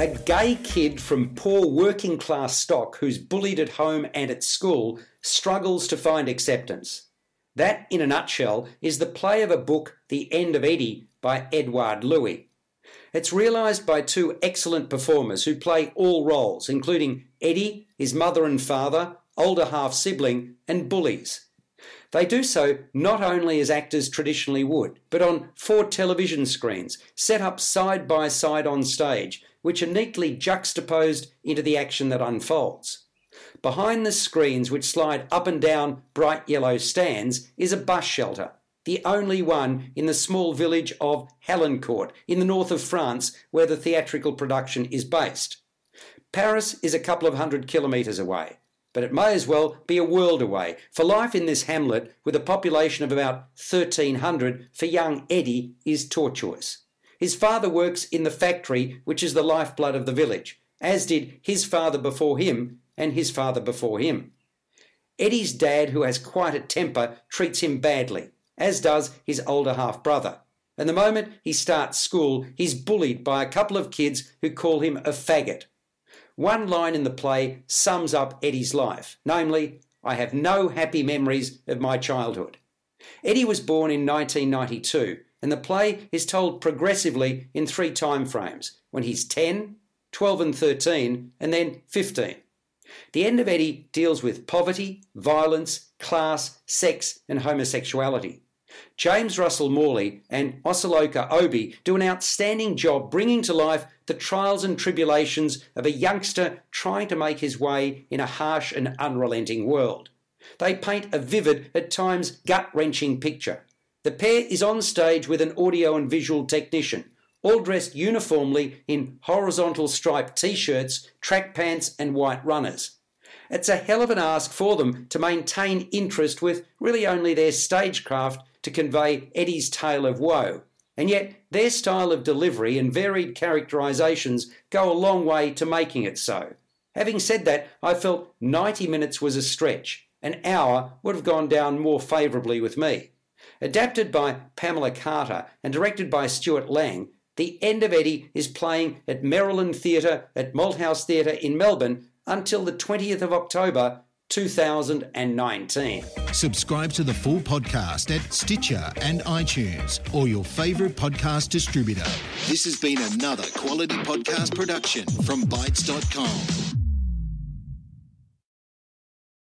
A gay kid from poor working class stock who's bullied at home and at school struggles to find acceptance. That, in a nutshell, is the play of a book, The End of Eddy, by Edouard Louis. It's realised by two excellent performers who play all roles, including Eddy, his mother and father, older half sibling, and bullies. They do so not only as actors traditionally would, but on four television screens, set up side by side on stage, which are neatly juxtaposed into the action that unfolds. Behind the screens, which slide up and down bright yellow stands, is a bus shelter, the only one in the small village of Hallencourt in the north of France, where the theatrical production is based. Paris is a couple of hundred kilometres away, but it may as well be a world away, for life in this hamlet, with a population of about 1300 for young Eddy, is tortuous. His father works in the factory, which is the lifeblood of the village, as did his father before him and his father before him. Eddy's dad, who has quite a temper, treats him badly, as does his older half brother. And the moment he starts school, he's bullied by a couple of kids who call him a faggot. One line in the play sums up Eddy's life, namely, I have no happy memories of my childhood. Eddy was born in 1992 and the play is told progressively in three time frames when he's 10, 12 and 13, and then 15. The end of Eddy deals with poverty, violence, class, sex, and homosexuality. James Russell Morley and Oseloka Obi do an outstanding job bringing to life the trials and tribulations of a youngster trying to make his way in a harsh and unrelenting world. They paint a vivid, at times gut wrenching picture. The pair is on stage with an audio and visual technician, all dressed uniformly in horizontal striped t shirts, track pants, and white runners. It's a hell of an ask for them to maintain interest with really only their stagecraft to convey Eddy's tale of woe. And yet, their style of delivery and varied characterisations go a long way to making it so. Having said that, I felt 90 minutes was a stretch. An hour would have gone down more favourably with me. Adapted by Pamela Carter and directed by Stewart Laing, The End of Eddy is playing at Merlyn Theatre at Malthouse Theatre in Melbourne until the 20th of October 2019. Subscribe to the full podcast at Stitcher and iTunes or your favourite podcast distributor. This has been another quality podcast production from Bytes.com.